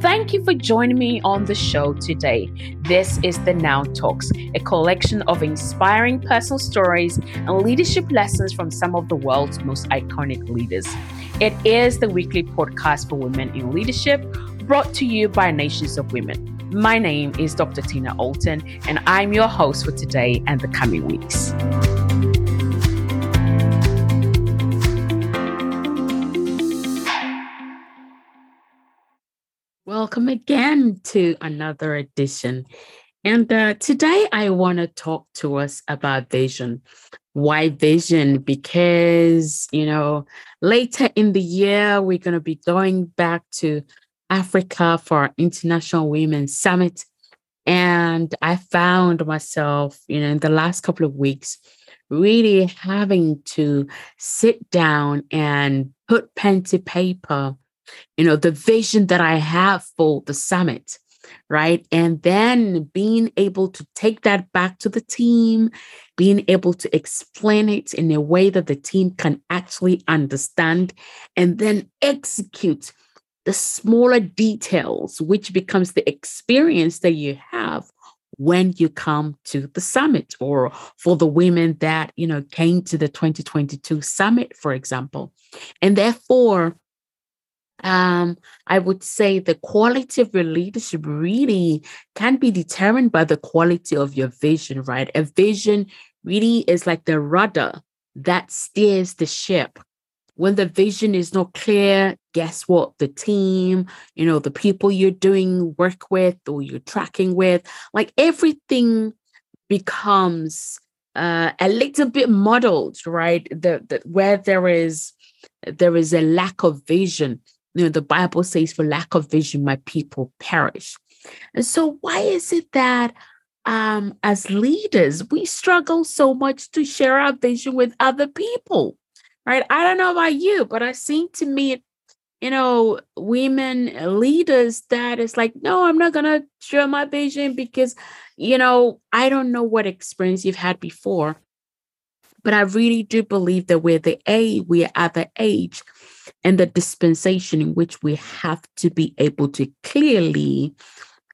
Thank you for joining me on the show today. This is the Now Talks, a collection of inspiring personal stories and leadership lessons from some of the world's most iconic leaders. It is the weekly podcast for women in leadership brought to you by Nations of Women. My name is Dr. Tina Allton, and I'm your host for today and the coming weeks. Welcome again to another edition. And uh, today I want to talk to us about vision. Why vision? Because, you know, later in the year, we're going to be going back to Africa for our International Women's Summit. And I found myself, you know, in the last couple of weeks, really having to sit down and put pen to paper you know, the vision that I have for the summit, right? And then being able to take that back to the team, being able to explain it in a way that the team can actually understand and then execute the smaller details, which becomes the experience that you have when you come to the summit or for the women that you know came to the 2022 summit for example and therefore um, I would say the quality of your leadership really can be determined by the quality of your vision, right? A vision really is like the rudder that steers the ship. When the vision is not clear, guess what? The team, you know, the people you're doing work with or you're tracking with, like everything becomes uh, a little bit muddled, right? The where there is there is a lack of vision you know, the Bible says, for lack of vision, my people perish. And so, why is it that um, as leaders, we struggle so much to share our vision with other people? Right. I don't know about you, but I seem to meet, you know, women leaders that is like, no, I'm not going to share my vision because, you know, I don't know what experience you've had before. But I really do believe that we're the A, we are at the age and the dispensation in which we have to be able to clearly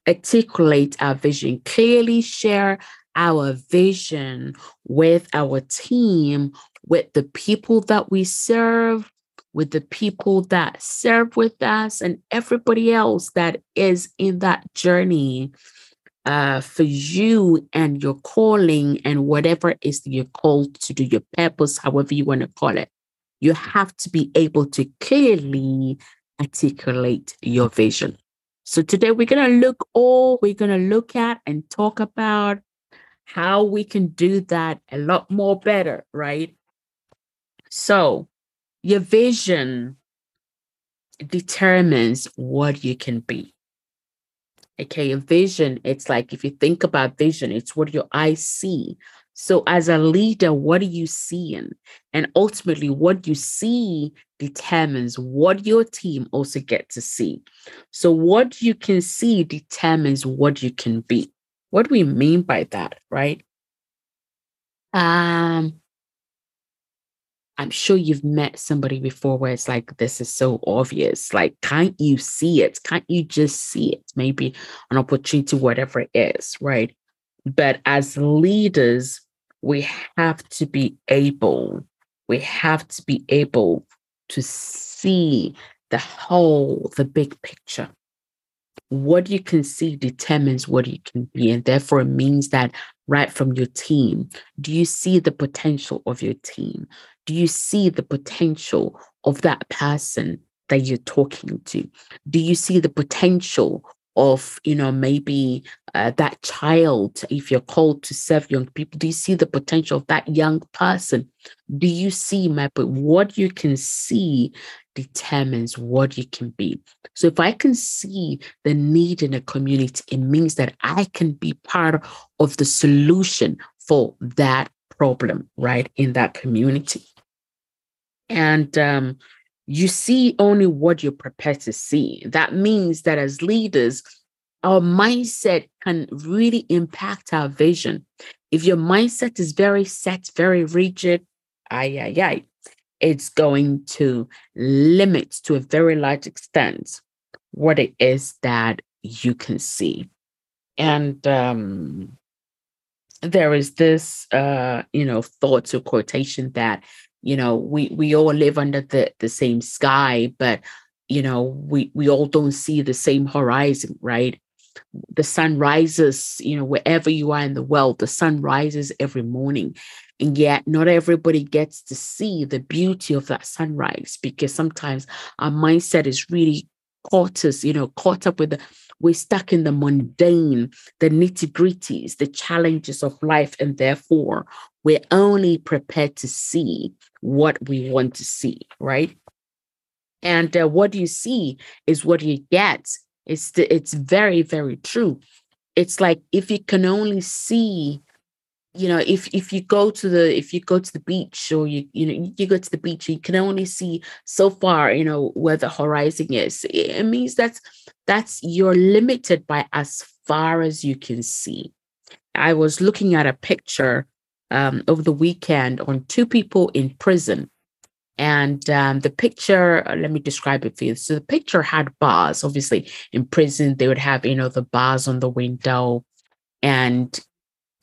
articulate our vision, clearly share our vision with our team, with the people that we serve, with the people that serve with us, and everybody else that is in that journey uh, for you and your calling and whatever is you're called to do, your purpose, however you want to call it you have to be able to clearly articulate your vision. So today we're going to look all we're going to look at and talk about how we can do that a lot more better, right? So, your vision determines what you can be. Okay, a vision, it's like if you think about vision, it's what your eyes see. So, as a leader, what are you seeing? And ultimately, what you see determines what your team also get to see. So, what you can see determines what you can be. What do we mean by that, right? Um, I'm sure you've met somebody before where it's like, this is so obvious. Like, can't you see it? Can't you just see it? Maybe an opportunity, whatever it is, right? But as leaders, we have to be able, we have to be able to see the whole, the big picture. What you can see determines what you can be. And therefore, it means that right from your team, do you see the potential of your team? Do you see the potential of that person that you're talking to? Do you see the potential of you know maybe uh, that child if you're called to serve young people do you see the potential of that young person do you see my what you can see determines what you can be so if i can see the need in a community it means that i can be part of the solution for that problem right in that community and um you see only what you're prepared to see. That means that as leaders, our mindset can really impact our vision. If your mindset is very set, very rigid, ay, ay, ay, it's going to limit to a very large extent what it is that you can see. And um, there is this, uh, you know, thought or quotation that, you know, we we all live under the the same sky, but you know, we we all don't see the same horizon, right? The sun rises, you know, wherever you are in the world, the sun rises every morning. And yet, not everybody gets to see the beauty of that sunrise because sometimes our mindset is really caught us, you know, caught up with the, we're stuck in the mundane, the nitty gritties, the challenges of life. And therefore, we're only prepared to see what we want to see, right? And uh, what you see is what you get. It's, the, it's very, very true. It's like if you can only see you know if if you go to the if you go to the beach or you you know you go to the beach you can only see so far you know where the horizon is. It means that's that's you're limited by as far as you can see. I was looking at a picture um, over the weekend on two people in prison. And um, the picture uh, let me describe it for you. So the picture had bars. Obviously in prison they would have you know the bars on the window. And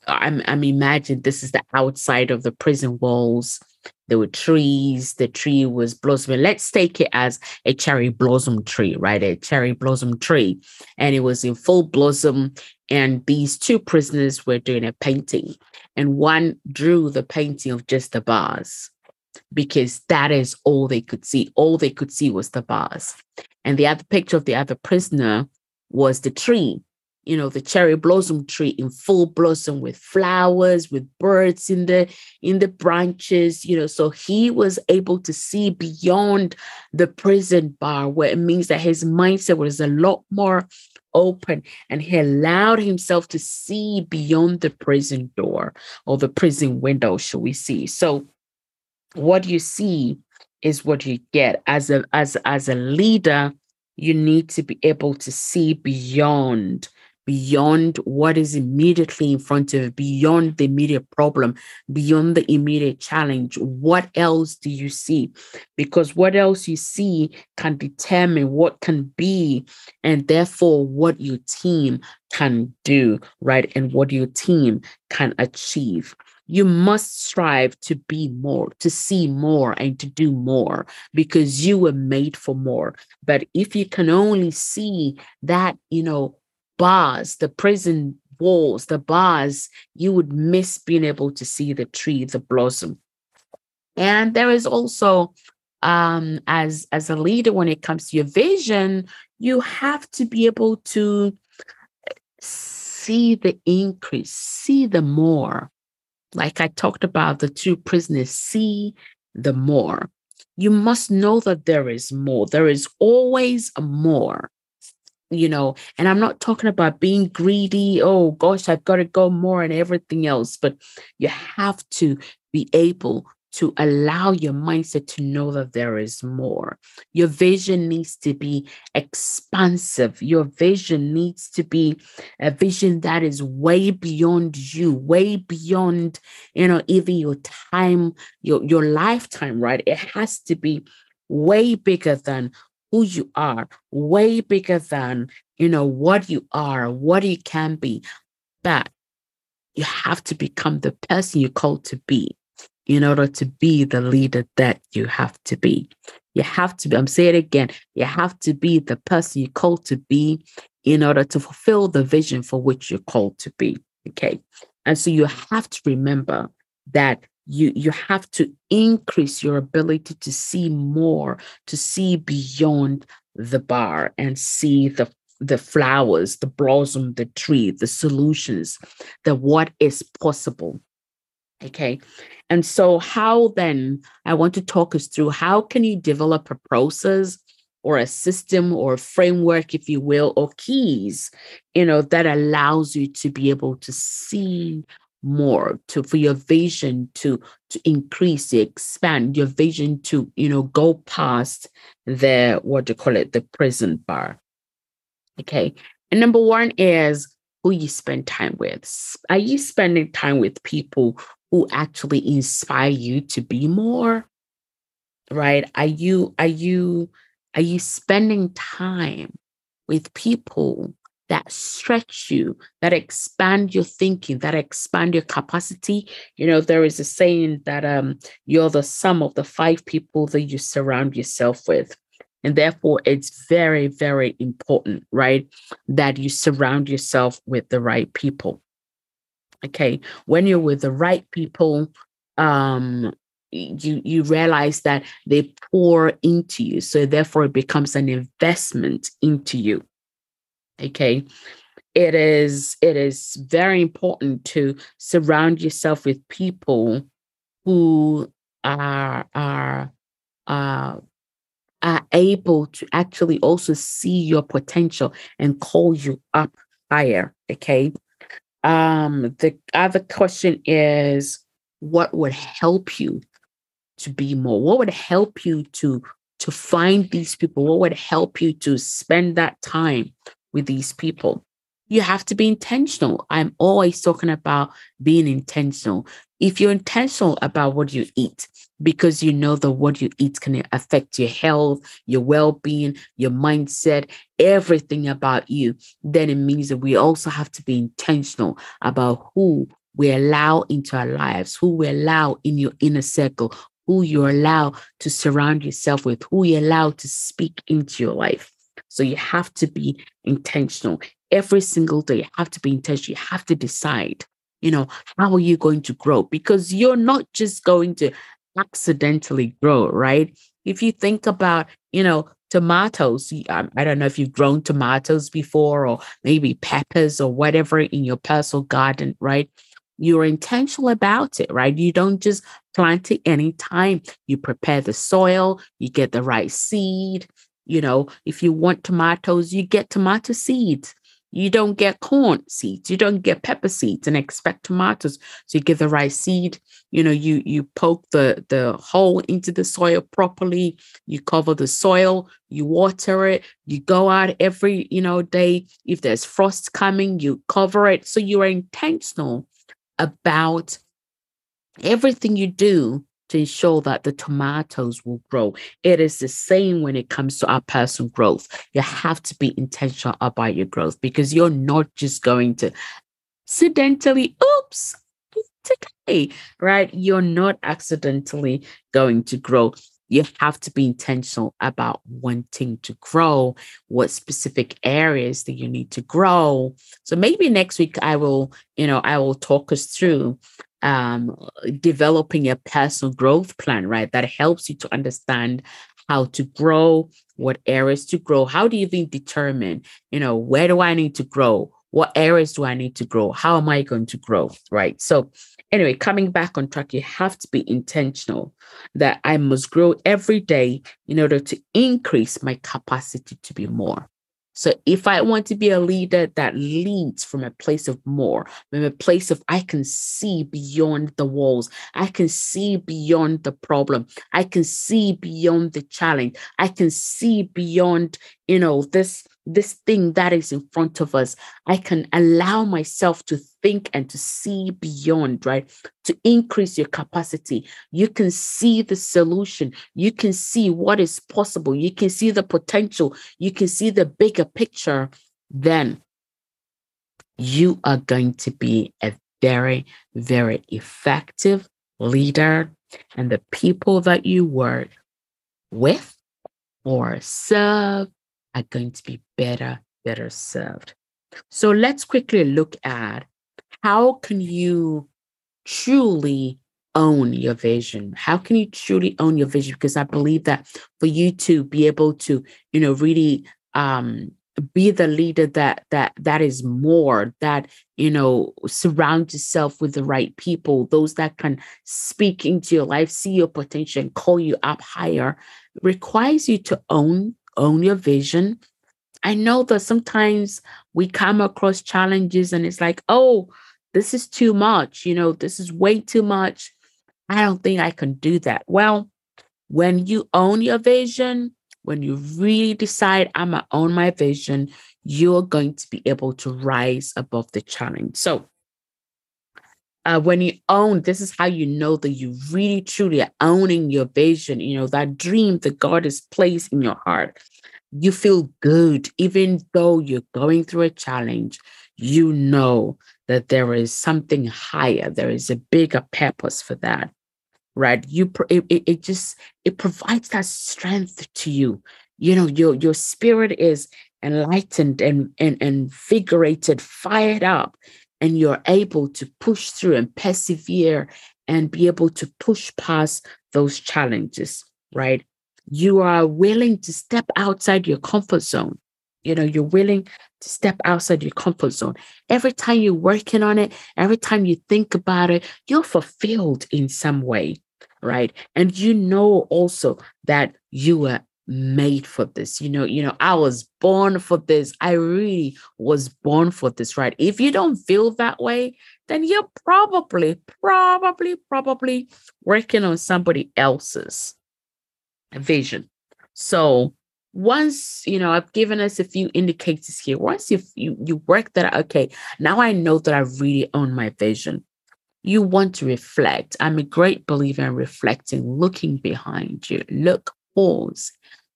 I'm, I'm imagining this is the outside of the prison walls. There were trees. The tree was blossoming. Let's take it as a cherry blossom tree, right? A cherry blossom tree. And it was in full blossom. And these two prisoners were doing a painting. And one drew the painting of just the bars because that is all they could see. All they could see was the bars. And the other picture of the other prisoner was the tree you know the cherry blossom tree in full blossom with flowers with birds in the in the branches you know. So he was able to see beyond the prison bar where it means that his mindset was a lot more open and he allowed himself to see beyond the prison door or the prison window shall we see so what you see is what you get. As a as as a leader you need to be able to see beyond beyond what is immediately in front of beyond the immediate problem, beyond the immediate challenge. What else do you see? Because what else you see can determine what can be, and therefore what your team can do, right? And what your team can achieve. You must strive to be more, to see more, and to do more because you were made for more. But if you can only see that, you know, bars, the prison walls, the bars, you would miss being able to see the tree, the blossom. And there is also, um, as as a leader, when it comes to your vision, you have to be able to see the increase, see the more. Like I talked about the two prisoners, see the more. You must know that there is more. There is always more you know, and I'm not talking about being greedy. Oh gosh, I've got to go more and everything else, but you have to be able to allow your mindset to know that there is more. Your vision needs to be expansive. Your vision needs to be a vision that is way beyond you, way beyond, you know, even your time, your, your lifetime, right? It has to be way bigger than who you are, way bigger than, you know, what you are, what you can be. But you have to become the person you're called to be in order to be the leader that you have to be. You have to be, I'm saying it again, you have to be the person you're called to be in order to fulfill the vision for which you're called to be. Okay. And so you have to remember that you you have to increase your ability to see more to see beyond the bar and see the the flowers the blossom the tree the solutions the what is possible. Okay? And so how then i want to talk us through how can you develop a process or a system or a framework if you will or keys you know that allows you to be able to see more to for your vision to to increase expand your vision to you know go past the what do you call it the prison bar. Okay? And number one is who you spend time with. Are you spending time with people who actually inspire you to be more? Right? Are you are you are you spending time with people that stretch you, that expand your thinking, that expand your capacity. You know, there is a saying that um, you're the sum of the five people that you surround yourself with. And therefore, it's very, very important, right? That you surround yourself with the right people. Okay. When you're with the right people, um, you you realize that they pour into you so therefore it becomes an investment into you okay. It is it is very important to surround yourself with people who are are uh, are able to actually also see your potential and call you up higher okay? Um the other question is what would help you to be more? What would help you to to find these people? What would help you to spend that time with these people. You have to be intentional. I'm always talking about being intentional. If you're intentional about what you eat, because you know that what you eat can affect your health, your well being, your mindset, everything about you, then it means that we also have to be intentional about who we allow into our lives, who we allow in your inner circle, who you allow to surround yourself with, who you allow to speak into your life. So you have to be intentional. Every single day, you have to be intentional. You have to decide, you know, how are you going to grow? Because you're not just going to accidentally grow, right? If you think about, you know, tomatoes, um, I don't know if you've grown tomatoes before or maybe peppers or whatever in your personal garden, right? You're intentional about it, right? You don't just plant it anytime. You prepare the soil, you get the right seed, you know, if you want tomatoes, you get tomato seeds. You don't get corn seeds. You don't get pepper seeds and expect tomatoes. So you get the right seed. You know, you you poke the the hole into the soil properly. You cover the soil. You water it. You go out every you know day. If there's frost coming, you cover it. So you are intentional about everything you do to ensure that the tomatoes will grow. It is the same when it comes to our personal growth. You have to be intentional about your growth because you're not just going to accidentally, oops, right? You're not accidentally going to grow. You have to be intentional about wanting to grow, what specific areas that you need to grow. So maybe next week I will, you know, I will talk us through um, developing a personal growth plan, right? That helps you to understand how to grow, what areas to grow. How do you even determine, you know, where do I need to grow? What areas do I need to grow? How am I going to grow? Right. So, anyway, coming back on track, you have to be intentional that I must grow every day in order to increase my capacity to be more. So if I want to be a leader that leads from a place of more, from a place of I can see beyond the walls, I can see beyond the problem, I can see beyond the challenge, I can see beyond, you know, this this thing that is in front of us. I can allow myself to think and to see beyond, right? To increase your capacity. You can see the solution. You can see what is possible. You can see the potential. You can see the bigger picture. Then you are going to be a very, very effective leader. And the people that you work with or serve are going to be better, better served. So let's quickly look at how can you truly own your vision? How can you truly own your vision? Because I believe that for you to be able to, you know, really um be the leader that that that is more that you know surround yourself with the right people those that can speak into your life see your potential call you up higher requires you to own own your vision. I know that sometimes we come across challenges and it's like, oh, this is too much. You know, this is way too much. I don't think I can do that. Well, when you own your vision, when you really decide, I'm going to own my vision, you're going to be able to rise above the challenge. So, uh, when you own, this is how you know that you really truly are owning your vision, you know, that dream that God has placed in your heart. you feel good, even though you're going through a challenge, you know that there is something higher, there is a bigger purpose for that. Right. You it, it just it provides that strength to you. You know, your your spirit is enlightened and, and invigorated, fired up, and you're able to push through and persevere and be able to push past those challenges, right? You are willing to step outside your comfort zone. You know, you're willing to step outside your comfort zone. Every time you're working on it, every time you think about it, you're fulfilled in some way, right? And you know also that you are made for this you know you know i was born for this i really was born for this right? If you don't feel that way then you're probably probably probably working on somebody else's vision. So once you know i've given us a few indicators here. Once you you, you work that okay now i know that i really own my vision. You want to reflect. I'm a great believer in reflecting looking behind you. Look pause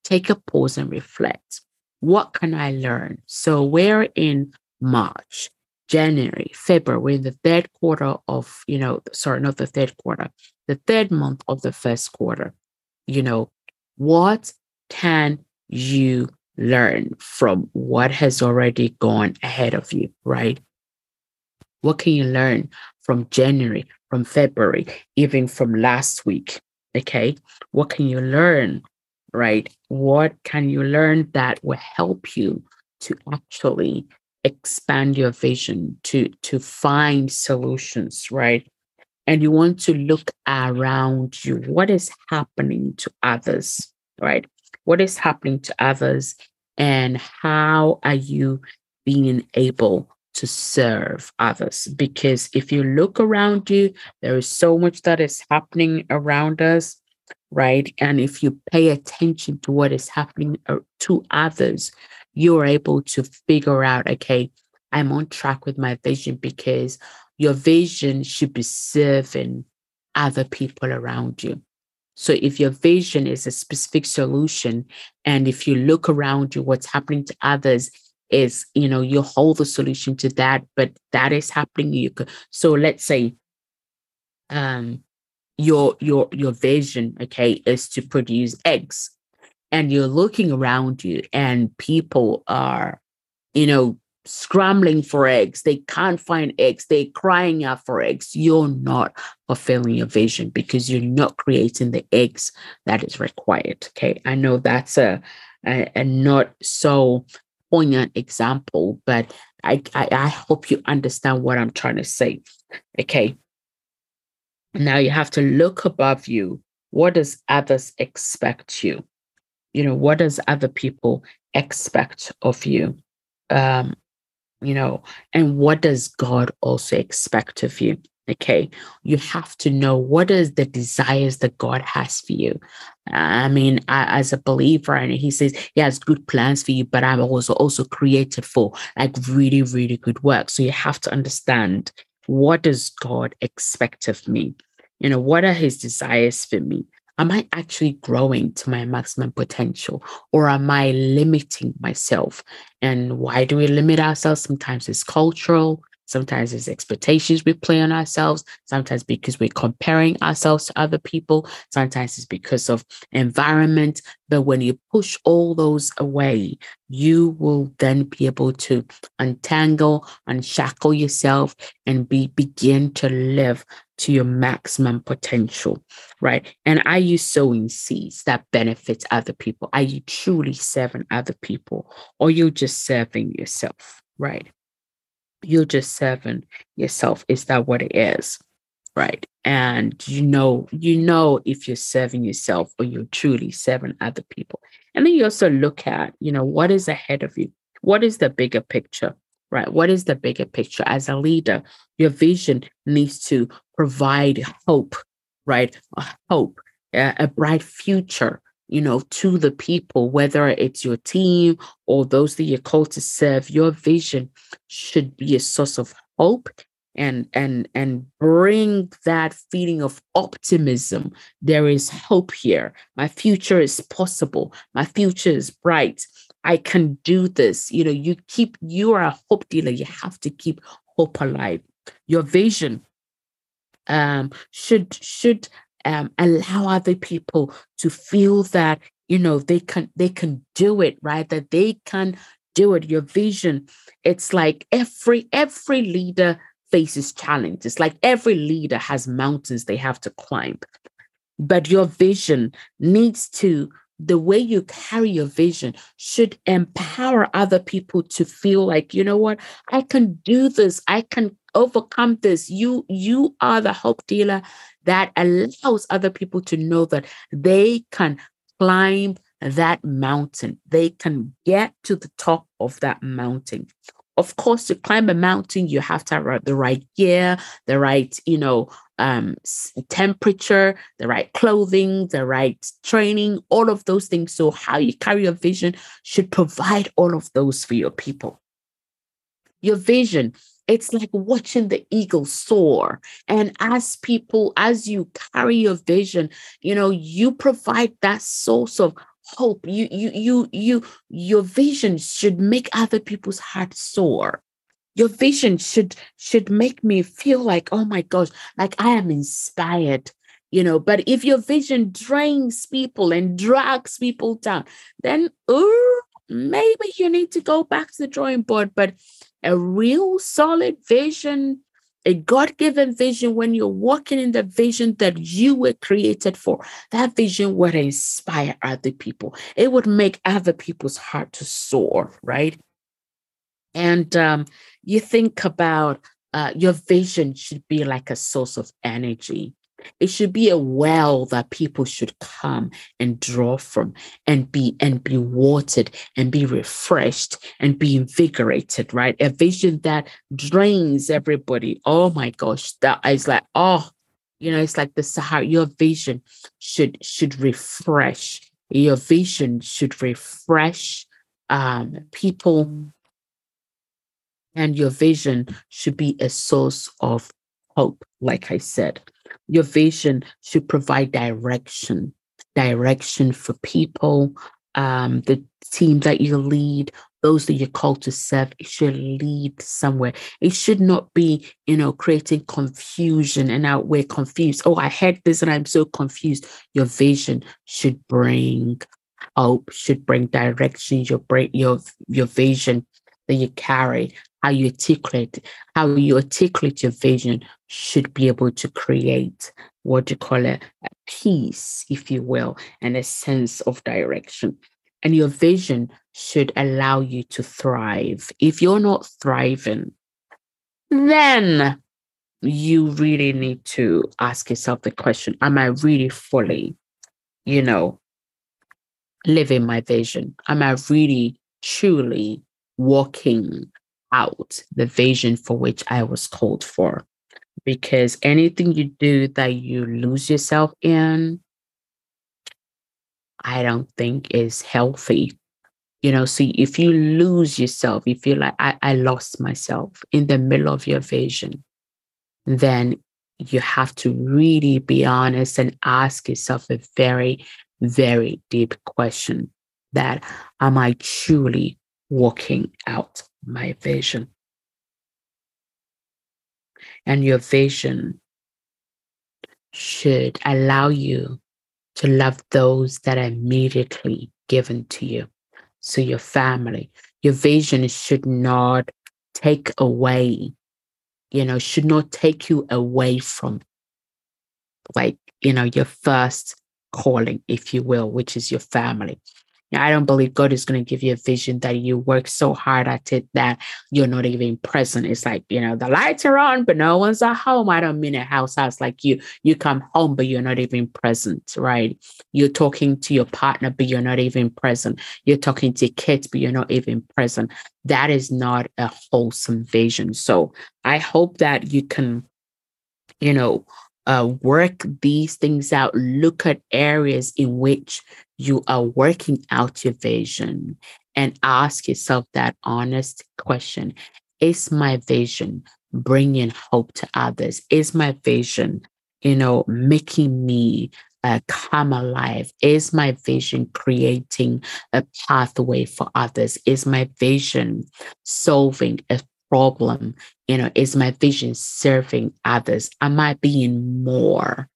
take a pause and reflect. What can I learn? So we're in March, January, February, we're in the third quarter of, you know, sorry, not the third quarter, the third month of the first quarter. You know, what can you learn from what has already gone ahead of you, right? What can you learn from January, from February, even from last week? Okay. What can you learn right? What can you learn that will help you to actually expand your vision, to, to find solutions, right? And you want to look around you. What is happening to others, right? What is happening to others? And how are you being able to serve others? Because if you look around you, there is so much that is happening around us right? And if you pay attention to what is happening uh, to others, you're able to figure out, okay, I'm on track with my vision because your vision should be serving other people around you. So if your vision is a specific solution, and if you look around you, what's happening to others is, you know, you hold the solution to that, but that is happening. You could, so let's say, um, your your your vision okay is to produce eggs. And you're looking around you and people are you know scrambling for eggs. They can't find eggs. They're crying out for eggs. You're not fulfilling your vision because you're not creating the eggs that is required okay? I know that's a a, a not so poignant example but I, I i hope you understand what i'm trying to say okay now you have to look above you. What does others expect you? You know, what does other people expect of you? Um, you know, and what does God also expect of you? Okay, you have to know what is the desires that God has for you. I mean, I, as a believer, and He says He has good plans for you, but I'm also also created for like really, really good work. So you have to understand what does God expect of me? You know, what are his desires for me? Am I actually growing to my maximum potential or am I limiting myself? And why do we limit ourselves? Sometimes it's cultural, Sometimes it's expectations we play on ourselves. Sometimes because we're comparing ourselves to other people. Sometimes it's because of environment. But when you push all those away, you will then be able to untangle, unshackle yourself, and be begin to live to your maximum potential, right? And are you sowing seeds that benefit other people? Are you truly serving other people, or you're just serving yourself, right? You're just serving yourself. Is that what it is? Right. And you know, you know if you're serving yourself or you're truly serving other people. And then you also look at, you know, what is ahead of you? What is the bigger picture? Right. What is the bigger picture? As a leader, your vision needs to provide hope, right? A hope, a, a bright future you know, to the people, whether it's your team or those that you're called to serve, your vision should be a source of hope and and and bring that feeling of optimism there is hope here my future is possible my future is bright I can do this. You know, you keep, you are a hope dealer. You have to keep hope alive. Your vision um, should, should um, allow other people to feel that, you know, they can, they can do it, right? That they can do it. Your vision, it's like every, every leader faces challenges. Like every leader has mountains they have to climb. But your vision needs to, the way you carry your vision should empower other people to feel like, you know what, I can do this. I can overcome this. You, you are the hope dealer that allows other people to know that they can climb that mountain. They can get to the top of that mountain. Of course, to climb a mountain, you have to have the right gear, the right, you know, um, temperature, the right clothing, the right training, all of those things. So, how you carry your vision should provide all of those for your people. Your vision, it's like watching the eagle soar. And as people, as you carry your vision, you know, you provide that source of hope you you you you your vision should make other people's hearts soar your vision should should make me feel like oh my gosh like i am inspired you know but if your vision drains people and drags people down then uh, maybe you need to go back to the drawing board but a real solid vision a God given vision, when you're walking in the vision that you were created for, that vision would inspire other people. It would make other people's heart to soar, right? And um, you think about uh, your vision should be like a source of energy. It should be a well that people should come and draw from and be and be watered and be refreshed and be invigorated, right? A vision that drains everybody. Oh my gosh, that is like, oh, you know, it's like the Sahara. Your vision should should refresh. Your vision should refresh um, people, and your vision should be a source of hope, like I said. Your vision should provide direction, direction for people, um, the team that you lead, those that you're called to serve, it should lead somewhere. It should not be, you know, creating confusion and now we're confused. Oh, I heard this and I'm so confused. Your vision should bring hope, should bring direction, your your your vision that you carry, how you articulate, how you articulate your vision should be able to create what you call it, a peace, if you will, and a sense of direction. And your vision should allow you to thrive. If you're not thriving, then you really need to ask yourself the question Am I really fully, you know, living my vision? Am I really, truly walking out the vision for which I was called for? Because anything you do that you lose yourself in, I don't think is healthy. You know, see, if you lose yourself, if you feel like I, I lost myself in the middle of your vision, then you have to really be honest and ask yourself a very, very deep question that am I truly walking out my vision? And your vision should allow you to love those that are immediately given to you. So, your family, your vision should not take away, you know, should not take you away from, like, you know, your first calling, if you will, which is your family. I don't believe God is going to give you a vision that you work so hard at it that you're not even present. It's like, you know, the lights are on, but no one's at home. I don't mean a house house like you. You come home, but you're not even present, right? You're talking to your partner, but you're not even present. You're talking to kids, but you're not even present. That is not a wholesome vision. So I hope that you can, you know, uh, work these things out, look at areas in which you are working out your vision and ask yourself that honest question Is my vision bringing hope to others? Is my vision, you know, making me uh, come alive? Is my vision creating a pathway for others? Is my vision solving a problem? You know, is my vision serving others? Am I being more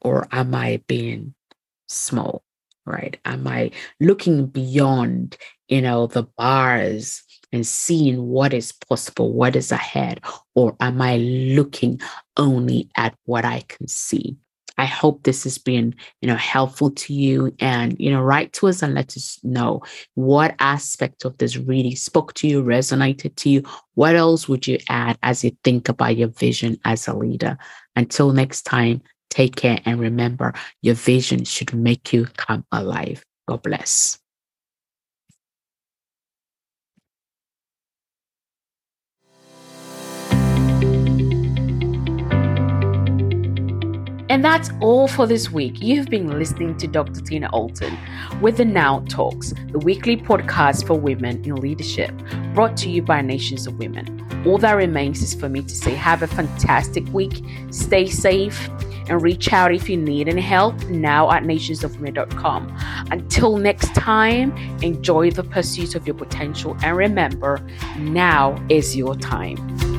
or am I being small? Right? Am I looking beyond, you know, the bars and seeing what is possible, what is ahead? Or am I looking only at what I can see? I hope this has been, you know, helpful to you. And, you know, write to us and let us know what aspect of this really spoke to you, resonated to you. What else would you add as you think about your vision as a leader? Until next time, take care and remember your vision should make you come alive. God bless. And that's all for this week. You've been listening to Dr. Tina Allton with the Now Talks, the weekly podcast for women in leadership, brought to you by Nations of Women. All that remains is for me to say, have a fantastic week, stay safe, and reach out if you need any help now at nationsofwomen.com. Until next time, enjoy the pursuit of your potential and remember, now is your time.